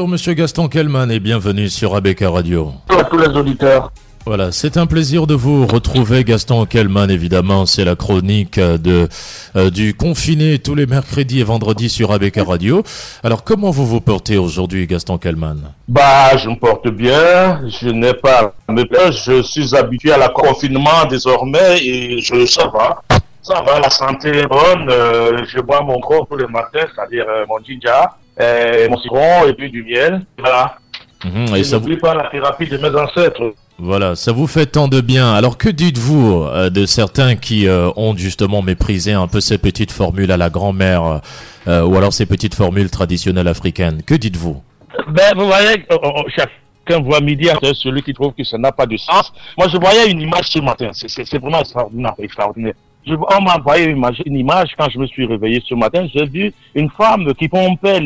Bonjour Monsieur Gaston Kellman et bienvenue sur ABK Radio. Bonjour à tous les auditeurs. Voilà, c'est un plaisir de vous retrouver, Gaston Kellman. Évidemment, c'est la chronique de euh, du confiné tous les mercredis et vendredis sur ABK Radio. Alors, comment vous vous portez aujourd'hui, Gaston Kellman Bah, je me porte bien. Je n'ai pas à me plaindre. Je suis habitué à la confinement désormais et je ça va. Ça va, la santé est bonne. Euh, je bois mon gros tous les matins, c'est-à-dire euh, mon ginger, euh, mon citron et puis du miel. Voilà. Mhm, Et ça vous, pas la thérapie de mes ancêtres. voilà, ça vous fait tant de bien. Alors, que dites-vous euh, de certains qui euh, ont justement méprisé un peu ces petites formules à la grand-mère euh, ou alors ces petites formules traditionnelles africaines? Que dites-vous? Ben, vous voyez, euh, euh, chacun voit midi à celui qui trouve que ça n'a pas de sens. Moi, je voyais une image ce matin. C'est- C'est c'est vraiment extraordinaire. extraordinaire. Je, on m'a envoyé une image, quand je me suis réveillé ce matin. J'ai vu une femme qui pompait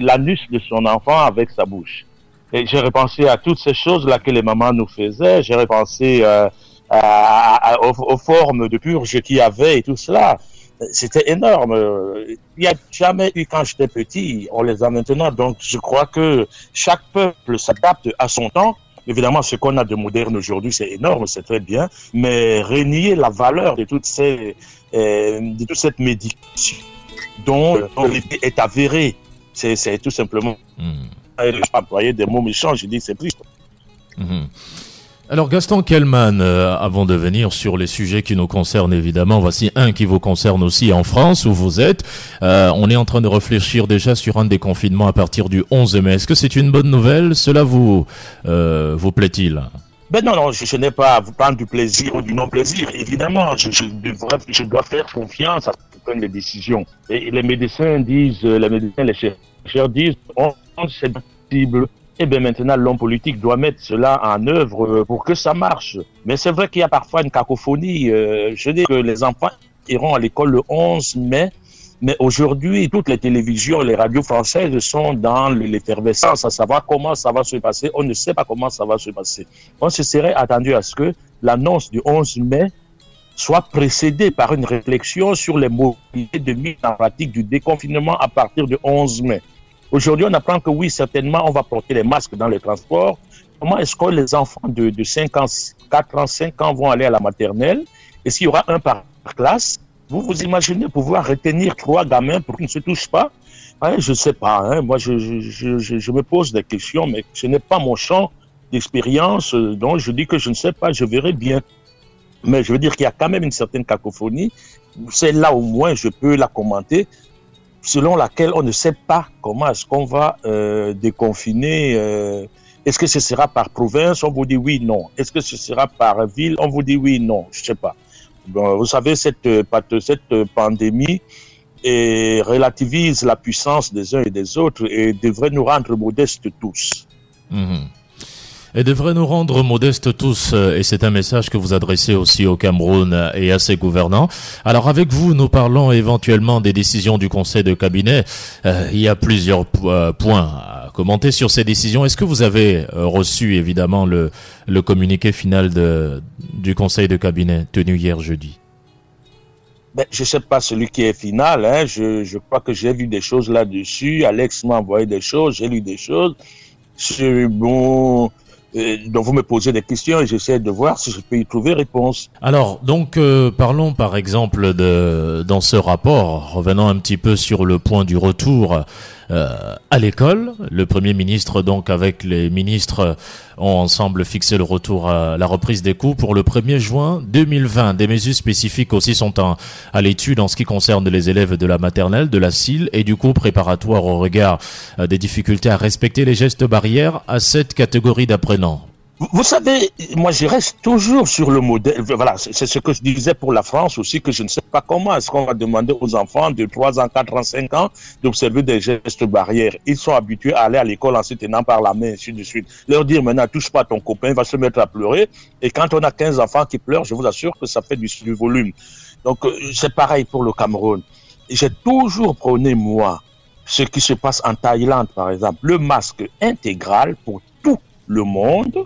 l'anus de son enfant avec sa bouche. Et j'ai repensé à toutes ces choses-là que les mamans nous faisaient. J'ai repensé euh, aux, aux formes de purge qu'il y avait et tout cela. C'était énorme. Il n'y a jamais eu quand j'étais petit. On les a maintenant. Donc, je crois que chaque peuple s'adapte à son temps. Évidemment, ce qu'on a de moderne aujourd'hui, c'est énorme, c'est très bien. Mais renier la valeur de toutes ces, euh, de toute cette médication dont l'autorité est avérée, c'est tout simplement. Hmm. Je employer des mots méchants, je dis c'est triste. Mhm. Alors Gaston Kellman, euh, avant de venir sur les sujets qui nous concernent évidemment, voici un qui vous concerne aussi en France où vous êtes. Euh, on est en train de réfléchir déjà sur un déconfinement à partir du 11 mai. Est-ce que c'est une bonne nouvelle? Cela vous euh, vous plaît-il? Ben non, non, je, je n'ai pas à vous prendre du plaisir ou du non-plaisir. Évidemment, je, devrais- je dois faire confiance à ceux qui prennent les décisions. Et les médecins disent, les médecins, les chercheurs disent, on, on c'est possible. Et bien maintenant, l'homme politique doit mettre cela en œuvre euh, pour que ça marche. Mais c'est vrai qu'il y a parfois une cacophonie. Euh, je dis que les enfants iront à l'école le 11 mai. Mais aujourd'hui, toutes les télévisions, les radios françaises sont dans l'effervescence à savoir comment ça va se passer. On ne sait pas comment ça va se passer. On se serait attendu à ce que l'annonce du 11 mai soit précédée par une réflexion sur les modalités de mise en pratique du déconfinement à partir du 11 mai. Aujourd'hui, on apprend que oui, certainement, on va porter les masques dans les transports. Comment est-ce que les enfants de, de 5 ans, 4 ans, 5 ans vont aller à la maternelle? Est-ce qu'il y aura un par classe? Vous vous imaginez pouvoir retenir trois gamins pour qu'ils ne se touchent pas? Hein, Je ne sais pas. hein. Moi, je me pose des questions, mais ce n'est pas mon champ d'expérience. euh, Donc, je dis que je ne sais pas, je verrai bien. Mais je veux dire qu'il y a quand même une certaine cacophonie. C'est là au moins je peux la commenter, selon laquelle on ne sait pas comment est-ce qu'on va euh, déconfiner. euh, est-ce que ce sera par province On vous dit oui, non. Est-ce que ce sera par ville On vous dit oui, non. Je sais pas. Bon, vous savez, cette, euh, cette euh, pandémie relativise la puissance des uns et des autres et devrait nous rendre modestes tous. Mhm. Et devrait nous rendre modestes tous, euh, et c'est un message que vous adressez aussi au Cameroun euh, et à ses gouvernants. Alors avec vous, nous parlons éventuellement des décisions du Conseil de cabinet. Euh, il y a plusieurs euh, points à commenter sur ces décisions. Est-ce que vous avez reçu évidemment le, le communiqué final de, du Conseil de cabinet tenu hier jeudi? Ben, je sais pas celui qui est final. Hein. Je, je crois que j'ai vu des choses là-dessus. Alex m'a envoyé des choses. J'ai lu des choses. C'est bon. Donc vous me posez des questions et j'essaie de voir si je peux y trouver réponse. Alors, donc, euh, parlons par exemple de, dans ce rapport, revenant un petit peu sur le point du retour euh, à l'école. Le Premier ministre, donc, avec les ministres, ont ensemble fixé le retour à la reprise des cours pour le 1er juin 2020. Des mesures spécifiques aussi sont en- à l'étude en ce qui concerne les élèves de la maternelle, de la CIL et du cours préparatoire au regard euh, des difficultés à respecter les gestes barrières à cette catégorie d'apprenants. Vous, savez, moi je reste toujours sur le modèle. Voilà, c'est ce que je disais pour la France aussi, que je ne sais pas comment est-ce qu'on va demander aux enfants de 3 ans, 4 ans, 5 ans d'observer des gestes barrières. Ils sont habitués à aller à l'école en se tenant par la main, ainsi de suite. Leur dire maintenant, touche pas ton copain, il va se mettre à pleurer. Et quand on a 15 enfants qui pleurent, je vous assure que ça fait du, du volume. Donc euh, c'est pareil pour le Cameroun. J'ai toujours prôné, moi, ce qui se passe en Thaïlande, par exemple, le masque intégral pour tout le monde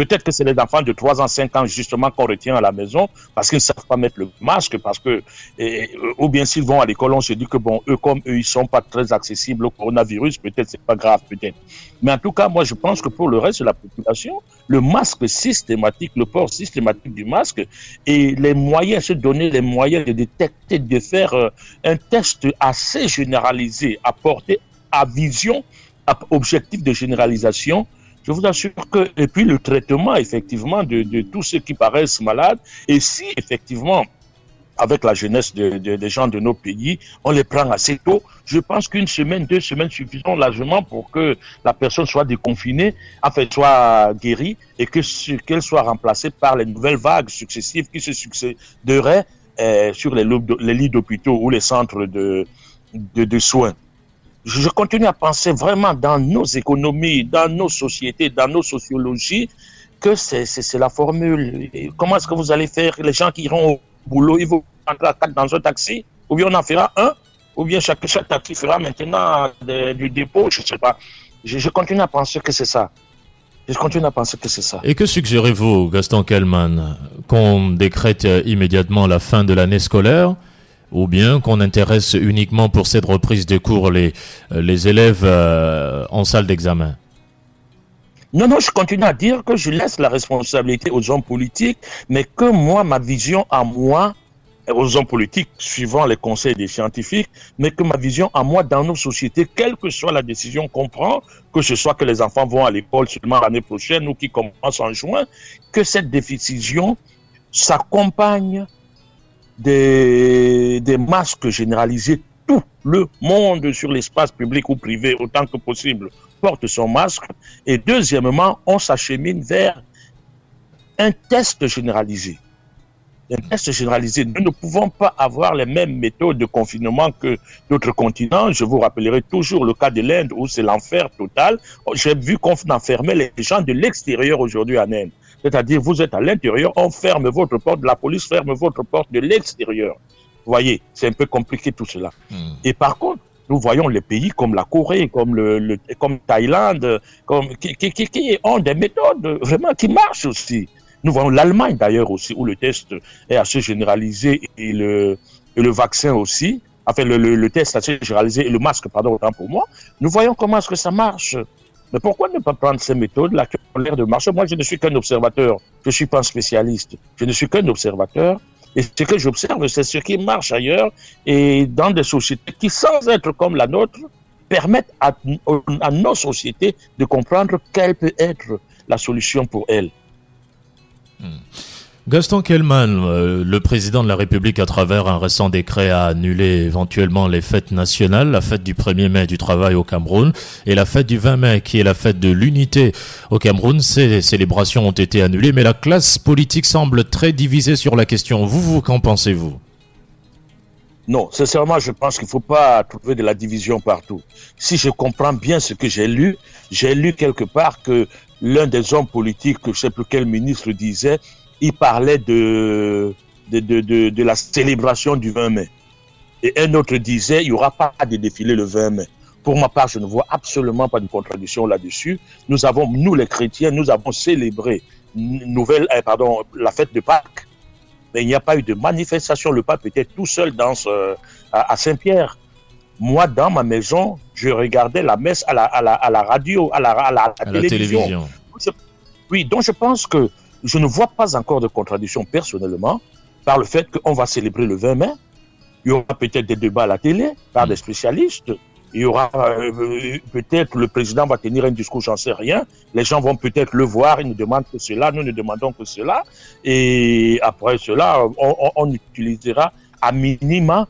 Peut-être que c'est les enfants de 3 ans, 5 ans justement qu'on retient à la maison parce qu'ils ne savent pas mettre le masque, parce que, ou bien s'ils vont à l'école, on se dit que bon, eux comme eux, ils sont pas très accessibles au coronavirus, peut-être c'est pas grave, peut-être. Mais en tout cas, moi je pense que pour le reste de la population, le masque systématique, le port systématique du masque et les moyens, se donner les moyens de détecter, de faire euh, un test assez généralisé, à portée, à vision, à objectif de généralisation, je vous assure que, et puis le traitement effectivement de, tous ceux qui paraissent malades, et si effectivement avec la jeunesse des gens de nos pays, on les prend assez tôt. Je pense qu'une semaine, deux semaines suffisent largement pour que la personne soit déconfinée, enfin soit guérie et que qu'elle soit remplacée par les nouvelles vagues successives qui se succéderaient euh, sur les, lits d'hôpitaux ou les centres de soins je continue à penser vraiment dans nos économies, dans nos sociétés, dans nos sociologies, que c'est la formule. Comment est-ce que vous allez faire? Les gens qui iront au boulot, ils vont rentrer dans un taxi, ou bien on en fera un, ou bien chaque, chaque taxi fera maintenant du dépôt, je ne sais pas. Je, je, continue à penser que c'est ça. Je continue à penser que c'est ça. Et que suggérez-vous, Gaston Kellman, qu'on décrète immédiatement la fin de l'année scolaire? Ou bien qu'on intéresse uniquement pour cette reprise de cours les, euh, les élèves euh, en salle d'examen. Non, non, je continue à dire que je laisse la responsabilité aux hommes politiques, mais que moi, ma vision à moi, aux hommes politiques, suivant les conseils des scientifiques, mais que ma vision à moi dans nos sociétés, quelle que soit la décision qu'on prend, que ce soit que les enfants vont à l'école seulement l'année prochaine ou qui commencent en juin, que cette décision s'accompagne des, masques généralisés. Tout le monde sur l'espace public ou privé, autant que possible, porte son masque. Et deuxièmement, on s'achemine vers un test généralisé. Un test généralisé. Nous ne pouvons pas avoir les mêmes méthodes de confinement que d'autres continents. Je vous rappellerai toujours le cas de l'Inde où c'est l'enfer total. J'ai vu qu'on enfermait les gens de l'extérieur aujourd'hui en Inde. C'est-à-dire, vous êtes à l'intérieur, on ferme votre porte, la police ferme votre porte de l'extérieur. Vous voyez, c'est un peu compliqué tout cela. Hmm. Et par contre, nous voyons les pays comme la Corée, comme le, comme Thaïlande, comme qui, qui, qui, ont des méthodes vraiment qui marchent aussi. Nous voyons l'Allemagne d'ailleurs aussi où le test est assez généralisé et le, et le vaccin aussi, enfin le, le, le, test assez généralisé et le masque, pardon, autant pour moi. Nous voyons comment est-ce que ça marche. Mais pourquoi ne pas prendre ces méthodes-là qui ont l'air de marcher? Moi, je ne suis qu'un observateur. Je ne suis pas un spécialiste. Je ne suis qu'un observateur. Et ce que j'observe, c'est ce qui marche ailleurs et dans des sociétés qui, sans être comme la nôtre, permettent à, nos sociétés de comprendre quelle peut être la solution pour elles. Hmm. Gaston Kellman, euh, le président de la République, à travers un récent décret, a annulé éventuellement les fêtes nationales, la fête du 1er mai du travail au Cameroun et la fête du 20 mai, qui est la fête de l'unité au Cameroun. Ces célébrations ont été annulées, mais la classe politique semble très divisée sur la question. Vous, vous qu'en pensez-vous? Non, sincèrement, je pense qu'il ne faut pas trouver de la division partout. Si je comprends bien ce que j'ai lu, j'ai lu quelque part que l'un des hommes politiques, je ne sais plus quel ministre disait, il parlait de, de, de, de, la célébration du 20 mai. Et un autre disait, il n'y aura pas de défilé le 20 mai. Pour ma part, je ne vois absolument pas de contradiction là-dessus. Nous avons, nous les chrétiens, nous avons célébré nouvelle, eh, pardon, la fête de Pâques. Mais il n'y a pas eu de manifestation. Le pape était tout seul dans à, Saint-Pierre. Moi, dans ma maison, je regardais la messe à la, à la, à la radio, à la, à la, télévision. télévision. Oui, donc je pense que je ne vois pas encore de contradiction personnellement par le fait qu'on va célébrer le 20 mai. Il y aura peut-être des débats à la télé par des spécialistes. Il y aura euh, peut-être le président va tenir un discours, j'en sais rien. Les gens vont peut-être le voir, ils nous demandent que cela, nous ne demandons que cela. Et après cela, on, utilisera à minima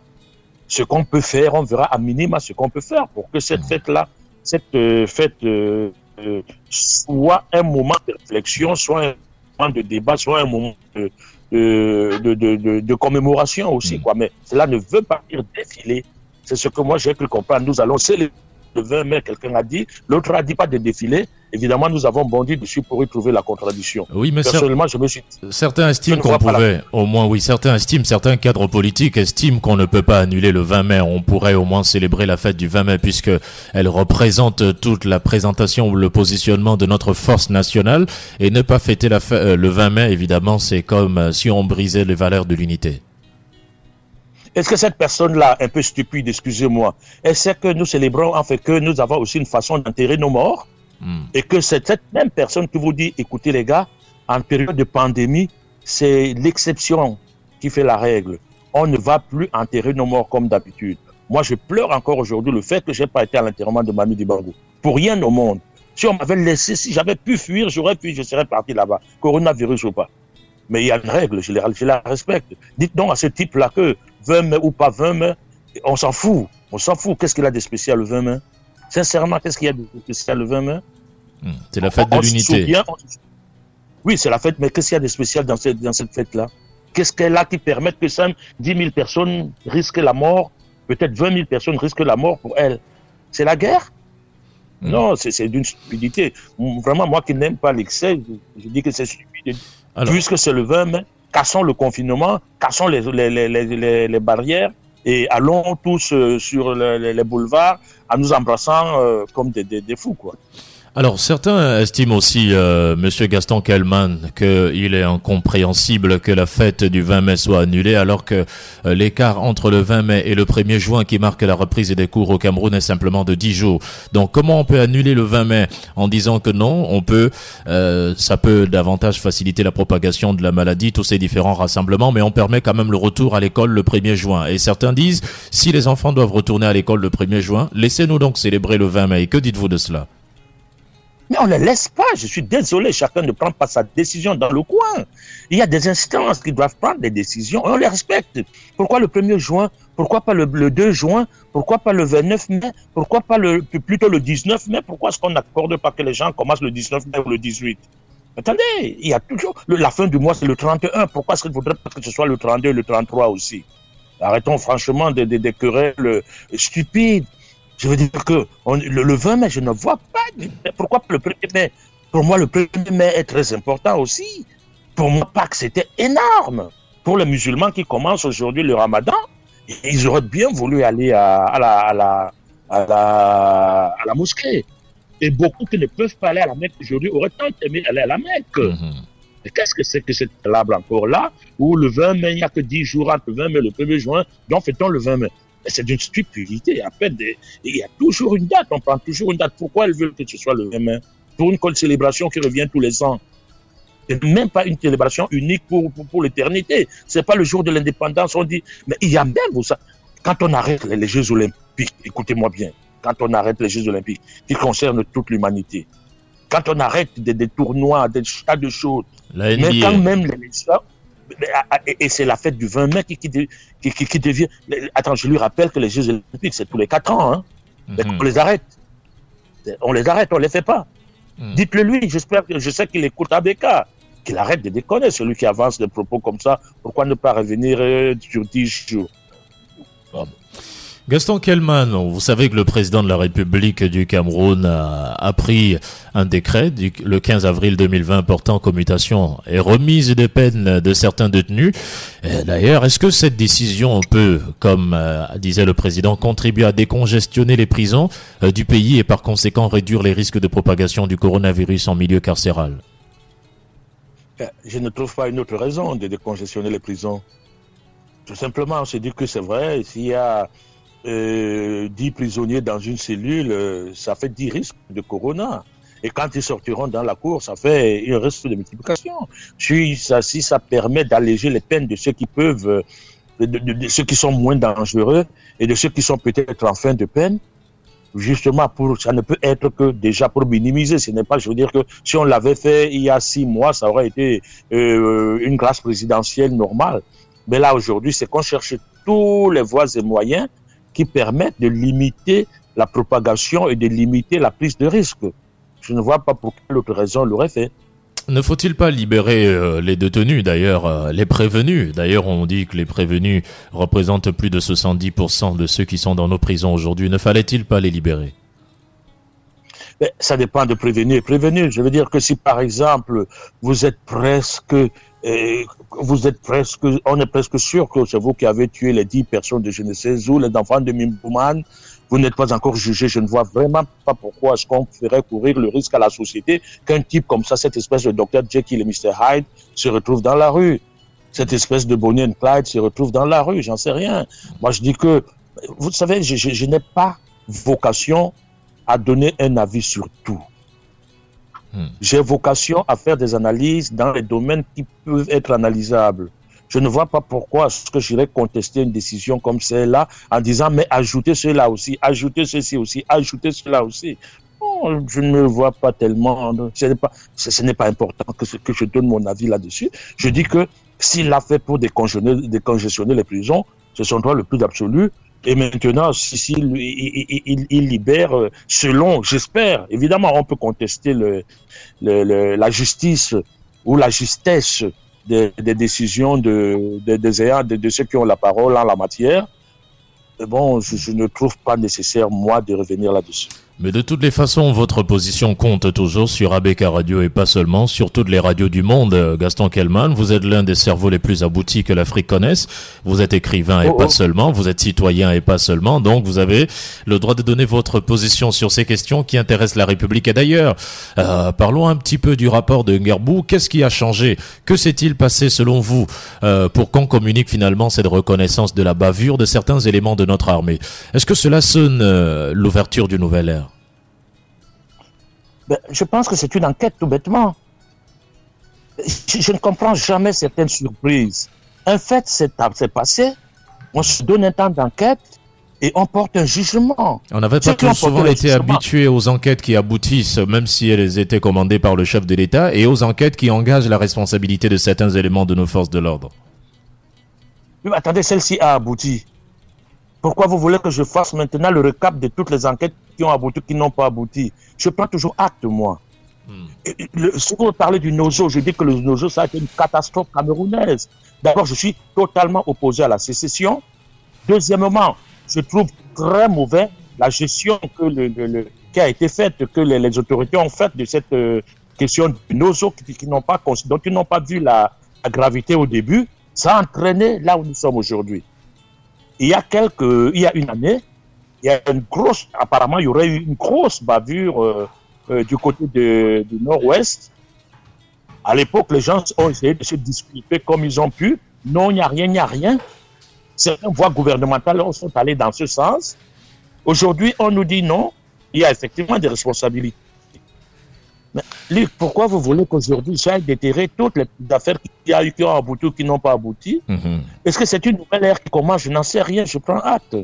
ce qu'on peut faire, on verra à minima ce qu'on peut faire pour que cette fête-là, cette euh, fête euh, soit un moment de réflexion, soit un de débat, soit un moment de, de, de, de, commémoration aussi. Mm. Quoi. Mais cela ne veut pas dire défiler. C'est ce que moi j'ai pu comprendre. Nous allons célébrer le 20 mai, quelqu'un a dit. L'autre a dit pas de défilé. Évidemment, nous avons bondi dessus pour y trouver la contradiction. Oui, mais Personnellement, je me suis certains estiment qu'on pouvait, au moins, oui, certains estiment, certains cadres politiques estiment qu'on ne peut pas annuler le 20 mai. On pourrait au moins célébrer la fête du 20 mai puisque elle représente toute la présentation ou le positionnement de notre force nationale et ne pas fêter la euh, le 20 mai, évidemment, c'est comme euh, si on brisait les valeurs de l'unité. Est-ce que cette personne-là, un peu stupide, excusez-moi, est-ce que nous célébrons en fait que nous avons aussi une façon d'enterrer nos morts? Hmm. et que c'est cette même personne qui vous dit, écoutez les gars, en période de pandémie, c'est l'exception qui fait la règle. On ne va plus enterrer nos morts comme d'habitude. Moi, je pleure encore aujourd'hui le fait que je n'ai pas été à l'enterrement de Manu Dibango. Pour rien au monde. Si on m'avait laissé, si j'avais pu fuir, j'aurais pu, je serais parti là-bas. Coronavirus ou pas. Mais il y a une règle, je, je la respecte. Dites donc à ce type-là que 20 mai ou pas 20 mai, on s'en fout. On s'en fout. Qu'est-ce qu'il a de spécial le 20 mai Sincèrement, qu'est-ce qu'il y a de spécial le 20 mai hmm, C'est la fête de l'unité. Oui, c'est la fête, mais qu'est-ce qu'il y a de spécial dans cette, dans cette fête-là? Qu'est-ce qu'elle a qui permet que 5, 10 000 personnes risquent la mort? Peut-être 20 000 personnes risquent la mort pour elle. C'est la guerre? Hmm. Non, c'est d'une stupidité. Vraiment, moi qui n'aime pas l'excès, je, dis que c'est stupide. Puisque c'est le 20 mai, cassons le confinement, cassons les, les, barrières et allons tous euh, sur les, boulevards en nous embrassant euh, comme des, des, des fous, quoi. Alors certains estiment aussi, euh, Monsieur Gaston Kellman, qu'il est incompréhensible que la fête du 20 mai soit annulée, alors que euh, l'écart entre le 20 mai et le 1er juin, qui marque la reprise des cours au Cameroun, est simplement de 10 jours. Donc comment on peut annuler le 20 mai en disant que non, on peut, euh, ça peut davantage faciliter la propagation de la maladie, tous ces différents rassemblements, mais on permet quand même le retour à l'école le 1er juin. Et certains disent, si les enfants doivent retourner à l'école le 1er juin, laissez-nous donc célébrer le 20 mai. Que dites-vous de cela? Mais on ne laisse pas. Je suis désolé, chacun ne prend pas sa décision dans le coin. Il y a des instances qui doivent prendre des décisions et on les respecte. Pourquoi le 1er juin? Pourquoi pas le, 2 juin? Pourquoi pas le 29 mai? Pourquoi pas le, plutôt le 19 mai? Pourquoi est-ce qu'on n'accorde pas que les gens commencent le 19 mai ou le 18 Attendez, il y a toujours... la fin du mois, c'est le 31. Pourquoi est-ce qu'il faudrait pas que ce soit le 32 et le 33 aussi? Arrêtons franchement des, querelles stupides. Je veux dire que le, 20 mai, je ne vois Pourquoi le 1er mai? Pour moi, le 1er mai est très important aussi. Pour moi, Pâques, c'était énorme. Pour les musulmans qui commencent aujourd'hui le ramadan, ils auraient bien voulu aller à, la, à, la, à, la, à la mosquée. Et beaucoup qui ne peuvent pas aller à la Mecque aujourd'hui auraient tant aimé aller à la Mecque. Mm-hmm. qu'est-ce que c'est que cette table encore là, où le 20 mai, il n'y a que 10 jours entre le 20 mai et le 1er juin, donc fait-on le 20 mai c'est d'une stupidité. Il y a toujours une date, on prend toujours une date. Pourquoi elles veulent que ce soit le même Pour une célébration qui revient tous les ans? C'est même pas une célébration unique pour, pour, l'éternité. C'est pas le jour de l'indépendance. On dit, mais il y a même ça. Quand on arrête les, Jeux Olympiques, écoutez-moi bien, quand on arrête les Jeux Olympiques qui concernent toute l'humanité, quand on arrête des, tournois, des tas de choses, mais quand même les ah, et c'est la fête du 20 mai qui, qui, qui, devient. Attends, je lui rappelle que les Jeux Olympiques, c'est tous les 4 ans. Hein. Mhm. on les arrête. On les arrête, on les fait pas. Mhm. Dites-le lui, j'espère que je sais qu'il écoute ABK, qu'il arrête de déconner, celui qui avance des propos comme ça. Pourquoi ne pas revenir euh, sur 10 jours? Gaston Kellman, vous savez que le président de la République du Cameroun a, pris un décret le 15 avril 2020 portant commutation et remise des peines de certains détenus. D'ailleurs, est-ce que cette décision peut, comme euh, disait le président, contribuer à décongestionner les prisons euh, du pays et par conséquent réduire les risques de propagation du coronavirus en milieu carcéral? Euh, Je ne trouve pas une autre raison de décongestionner les prisons. Tout simplement, on s'est dit que c'est vrai, s'il y a euh, 10 prisonniers dans une cellule, euh, ça fait 10 risques de corona. Et quand ils sortiront dans la cour, ça fait un risque de multiplication. Si ça, si ça permet d'alléger les peines de ceux qui peuvent, euh, de, ceux qui sont moins dangereux et de ceux qui sont peut-être en fin de peine, justement pour ça ne peut être que déjà pour minimiser ce n'est pas je veux dire que si on l'avait fait il y a six mois ça aurait été euh, une grâce présidentielle normale mais là aujourd'hui c'est qu'on cherche tous les voies et moyens qui permettent de limiter la propagation et de limiter la prise de risque. Je ne vois pas pour quelle autre raison l'aurait fait. Ne faut-il pas libérer euh, les détenus, d'ailleurs, euh, les prévenus? D'ailleurs, on dit que les prévenus représentent plus de 70% de ceux qui sont dans nos prisons aujourd'hui. Ne fallait-il pas les libérer? Mais ça dépend de prévenir. Prévenir, je veux dire que si par exemple vous êtes presque, euh, vous êtes presque, on est presque sûr que c'est vous qui avez tué les dix personnes de je ne sais où, les enfants de Mimbouman, vous n'êtes pas encore jugé. Je ne vois vraiment pas pourquoi est-ce qu'on ferait courir le risque à la société qu'un type comme ça, cette espèce de docteur Jekyll et Mr Hyde, se retrouve dans la rue. Cette espèce de Bonnie and Clyde se retrouve dans la rue. J'en sais rien. Moi, je dis que, vous savez, je, je, je n'ai pas vocation à donner un avis sur tout. Hmm. J'ai vocation à faire des analyses dans les domaines qui peuvent être analysables. Je ne vois pas pourquoi est-ce que j'irais contester une décision comme celle-là en disant mais ajoutez cela aussi, ajoutez ceci aussi, ajoutez cela aussi. je ne vois pas tellement. Ce n'est pas, ce, n'est pas important que, que je donne mon avis là-dessus. Je dis que s'il l'a fait pour décongestionner, décongestionner les prisons, c'est son droit le plus absolu. Et maintenant, si, si il, libère, euh, selon, j'espère, évidemment, on peut contester le, le, le, la justice ou la justesse des, des décisions de, de, de, de, ceux qui ont la parole en la matière. Bon, je, je ne trouve pas nécessaire, moi, de revenir là-dessus. Mais de toutes les façons, votre position compte toujours sur ABK Radio et pas seulement sur toutes les radios du monde. Gaston Kellman, vous êtes l'un des cerveaux les plus aboutis que l'Afrique connaisse. Vous êtes écrivain et oh, pas oh. seulement, vous êtes citoyen et pas seulement. Donc vous avez le droit de donner votre position sur ces questions qui intéressent la République. Et d'ailleurs, euh, parlons un petit peu du rapport de Ngerbou. Qu'est-ce qui a changé? Que s'est-il passé selon vous euh, pour qu'on communique finalement cette reconnaissance de la bavure de certains éléments de notre armée? Est-ce que cela sonne euh, l'ouverture du nouvel ère ben, je pense que c'est une enquête tout bêtement. Je, je, ne comprends jamais certaines surprises. Un fait s'est passé, on se donne un temps d'enquête et on porte un jugement. On n'avait pas trop souvent été habitué aux enquêtes qui aboutissent, même si elles étaient commandées par le chef de l'État, et aux enquêtes qui engagent la responsabilité de certains éléments de nos forces de l'ordre. Oui, attendez, celle-ci a abouti. Pourquoi vous voulez que je fasse maintenant le recap de toutes les enquêtes qui ont abouti, qui n'ont pas abouti? Je prends toujours acte, moi. Hmm. Si vous parlez du Nozo, je dis que le Nozo, ça a été une catastrophe camerounaise. D'abord, je suis totalement opposé à la sécession. Deuxièmement, je trouve très mauvais la gestion que le, le, qui a été faite, que les, les, autorités ont faite de cette euh, question du Nozo, qui, qui n'ont pas, dont ils n'ont pas vu la, la gravité au début. Ça a entraîné là où nous sommes aujourd'hui il y a quelques, il y a une année, il y a une grosse, apparemment, il y aurait eu une grosse bavure euh, euh, du côté de, du nord-ouest. À l'époque, les gens ont essayé de se disculper comme ils ont pu. Non, il n'y a rien, il n'y a rien. Certaines voies gouvernementales sont allées dans ce sens. Aujourd'hui, on nous dit non, il y a effectivement des responsabilités. Mais, Luc, pourquoi vous voulez qu'aujourd'hui j'aille déterrer toutes les affaires qui, a eu, qui ont abouti ou qui n'ont pas abouti? Mm -hmm. Est-ce que c'est une nouvelle ère qui commence? Je n'en sais rien, je prends acte.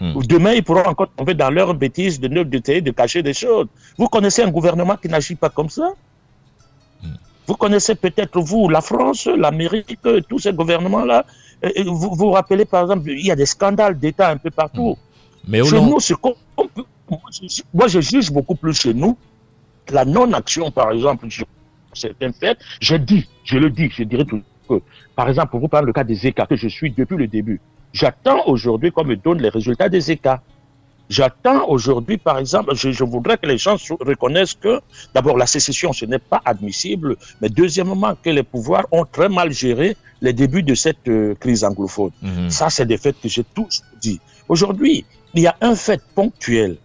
Mm. Demain, ils pourront encore tomber dans leur bêtise de ne d'essayer de cacher des choses. Vous connaissez un gouvernement qui n'agit pas comme ça? Mm. Vous connaissez peut-être, vous, la France, l'Amérique, tous ces gouvernements-là? Vous vous rappelez, par exemple, il y a des scandales d'État un peu partout. Mais chez nous, moi, je juge beaucoup plus chez nous la non-action, par exemple, sur certains faits, je dis, je le dis, je dirais tout que, par exemple, pour vous parler le cas des écarts que je suis depuis le début, j'attends aujourd'hui qu'on me donne les résultats des écarts. J'attends aujourd'hui, par exemple, je, je, voudrais que les gens reconnaissent que, d'abord, la sécession, ce n'est pas admissible, mais deuxièmement, que les pouvoirs ont très mal géré les débuts de cette euh, crise anglophone. Mm -hmm. Ça, c'est des faits que j'ai tous dit. Aujourd'hui, il y a un fait ponctuel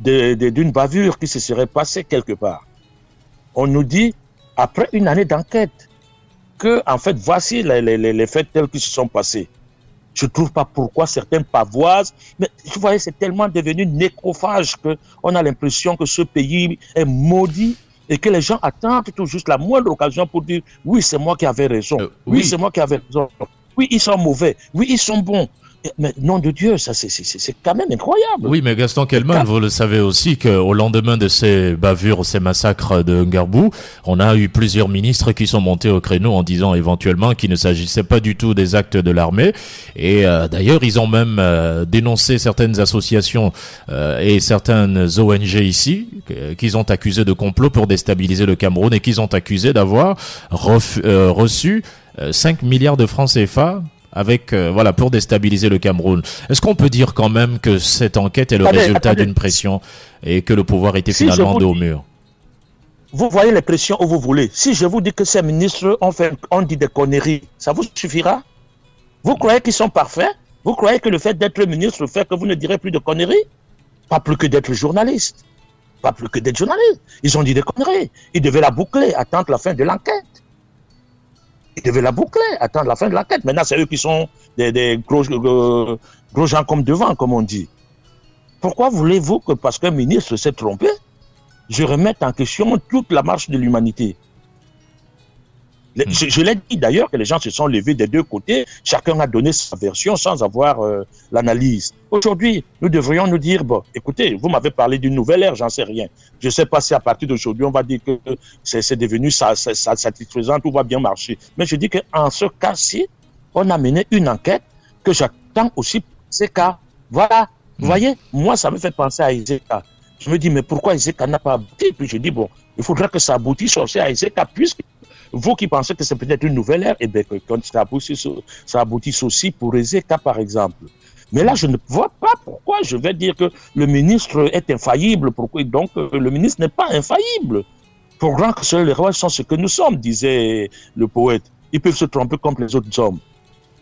d'une bavure qui se serait passée quelque part. On nous dit, après une année d'enquête, que, en fait, voici les, les, les, faits tels qu'ils se sont passés. Je ne trouve pas pourquoi certains pavoisent, mais vous voyez, c'est tellement devenu nécrophage que on a l'impression que ce pays est maudit et que les gens attendent tout juste la moindre occasion pour dire oui, c'est moi qui avais raison. Euh, oui, oui c'est moi qui avais raison. Oui, ils sont mauvais. Oui, ils sont bons. Mais nom de Dieu, ça c'est quand même incroyable. Oui, mais Gaston Kelman, vous le savez aussi qu'au lendemain de ces bavures, ces massacres de Ngarbou, on a eu plusieurs ministres qui sont montés au créneau en disant éventuellement qu'il ne s'agissait pas du tout des actes de l'armée. Et euh, d'ailleurs, ils ont même euh, dénoncé certaines associations euh, et certaines ONG ici qu'ils ont accusé de complot pour déstabiliser le Cameroun et qu'ils ont accusé d'avoir reçu 5 milliards de francs CFA avec euh, voilà pour déstabiliser le Cameroun. Est-ce qu'on peut dire quand même que cette enquête est le résultat d'une pression et que le pouvoir était finalement dos au mur? Vous voyez les pressions où vous voulez. Si je vous dis que ces ministres ont fait ont dit des conneries, ça vous suffira? Vous croyez qu'ils sont parfaits? Vous croyez que le fait d'être ministre fait que vous ne direz plus de conneries? Pas plus que d'être journaliste. Pas plus que d'être journaliste. Ils ont dit des conneries. Ils devaient la boucler, attendre la fin de l'enquête. Ils devaient la boucler, attendre la fin de l'enquête. Maintenant, c'est eux qui sont des, euh, gros gens comme devant, comme on dit. Pourquoi voulez-vous que parce qu'un ministre s'est trompé, je remette en question toute la marche de l'humanité? Hmm. Je, l'ai dit d'ailleurs que les gens se sont levés des deux côtés, chacun a donné sa version sans avoir euh, l'analyse. Aujourd'hui, nous devrions nous dire, bon, écoutez, vous m'avez parlé d'une nouvelle ère, j'en sais rien. Je ne sais pas si à partir d'aujourd'hui, on va dire que c'est devenu satisfaisant, tout va bien marcher. Mais je dis qu'en ce cas-ci, on a mené une enquête que j'attends aussi ces cas. Voilà, vous hmm. voyez, moi, ça me fait penser à Iseka. Je me dis, mais pourquoi Iseka n'a pas abouti? Puis je dis, bon, il faudrait que ça aboutisse aussi à Iseka, puisque vous qui pensez que c'est peut-être une nouvelle ère, et eh bien, quand ça aboutisse aussi pour Ezeka, par exemple. Mais là, je ne vois pas pourquoi je vais dire que le ministre est infaillible. Pourquoi donc euh, le ministre n'est pas infaillible Pour grand que seuls les rois sont ce que nous sommes, disait le poète. Ils peuvent se tromper comme les autres hommes.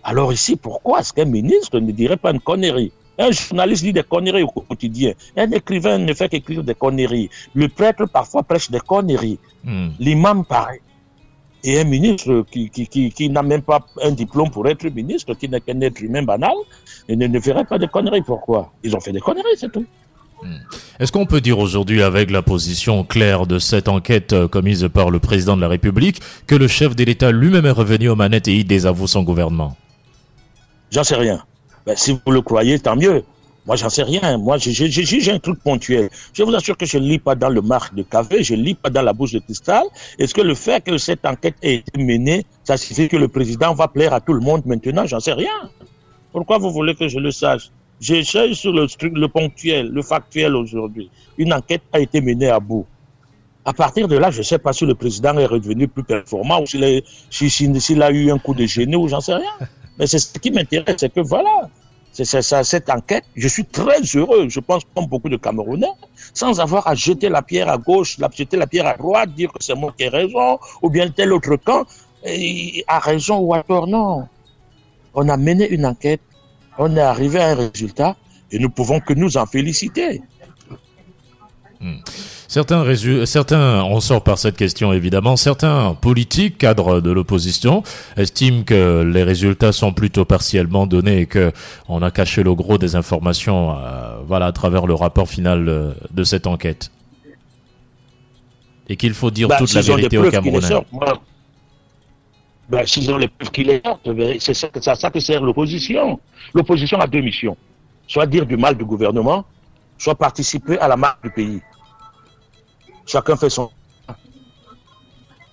Alors ici, pourquoi est-ce qu'un ministre ne dirait pas une connerie? Un journaliste dit des conneries au quotidien. Un écrivain ne fait qu'écrire des conneries. Le prêtre parfois prêche des conneries. Hmm. L'imam pareil et un ministre qui, qui, qui, qui n'a même pas un diplôme pour être ministre, qui n'est qu'un être humain banal, et ne, ne ferait pas de conneries. Pourquoi? Ils ont fait des conneries, c'est tout. Hmm. Est-ce qu'on peut dire aujourd'hui, avec la position claire de cette enquête euh, commise par le président de la République, que le chef de l'État lui-même est revenu aux manettes et il désavoue son gouvernement? J'en sais rien. Ben, si vous le croyez, tant mieux. Moi, j'en sais rien. Moi, j'ai un truc ponctuel. Je vous assure que je ne lis pas dans le marque de café, je ne lis pas dans la bouche de cristal. Est-ce que le fait que cette enquête ait été menée, ça signifie que le président va plaire à tout le monde maintenant? J'en sais rien. Pourquoi vous voulez que je le sache? J'essaye sur le, le ponctuel, le factuel aujourd'hui. Une enquête a été menée à bout. À partir de là, je ne sais pas si le président est redevenu plus performant ou s'il a, eu un coup de génie ou j'en sais rien. Mais c'est ce qui m'intéresse, c'est que voilà, cette enquête, je suis très heureux, je pense comme beaucoup de Camerounais, sans avoir à jeter la pierre à gauche, la, jeter la pierre à droite, dire que c'est moi qui ai raison, ou bien tel autre camp a raison ou à tort. Non. On a mené une enquête, on est arrivé à un résultat, et nous pouvons que nous en féliciter. Hmm. Certains, certains, on sort par cette question évidemment, certains politiques, cadres de l'opposition, estiment que les résultats sont plutôt partiellement donnés et que on a caché le gros des informations, euh, voilà, à travers le rapport final euh, de cette enquête. Et qu'il faut dire bah, toute la vérité aux Camerounais. Ben, s'ils ont les preuves qui les sortent, c'est ça, ça que sert l'opposition. L'opposition a deux missions. Soit dire du mal du gouvernement, soit participer à la marque du pays. Chacun fait son.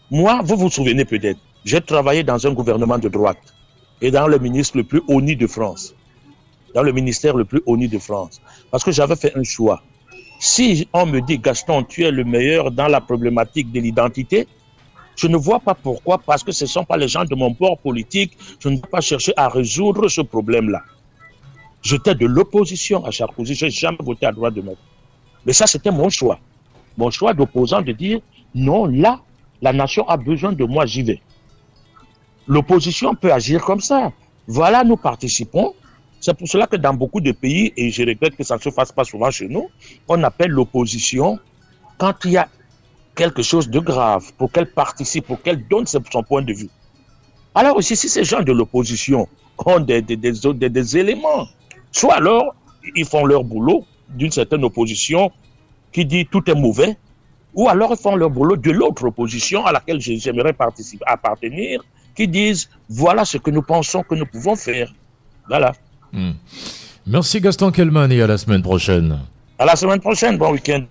Moi, vous vous souvenez peut-être, j'ai travaillé dans un gouvernement de droite et dans le ministre le plus honni de France. Dans le ministère le plus honni de France. Parce que j'avais fait un choix. Si on me dit, Gaston, tu es le meilleur dans la problématique de l'identité, je ne vois pas pourquoi, parce que ce ne sont pas les gens de mon port politique, je ne vais pas chercher à résoudre ce problème-là. J'étais de l'opposition à Sarkozy, je n'ai jamais voté à droite de mettre. Mais ça, c'était mon choix mon choix d'opposant de dire non, là, la nation a besoin de moi, j'y vais. L'opposition peut agir comme ça. Voilà, nous participons. C'est pour cela que dans beaucoup de pays, et je regrette que ça ne se fasse pas souvent chez nous, on appelle l'opposition quand il y a quelque chose de grave, pour qu'elle participe, pour qu'elle donne son point de vue. Alors aussi, si ces gens de l'opposition ont des, des, des, des, éléments, soit alors ils font leur boulot d'une certaine opposition qui dit tout est mauvais, ou alors ils font leur boulot de l'autre opposition à laquelle j'aimerais participer, appartenir, qui disent voilà ce que nous pensons que nous pouvons faire. Voilà. Hmm. Merci Gaston Kelman et à la semaine prochaine. À la semaine prochaine, bon week-end.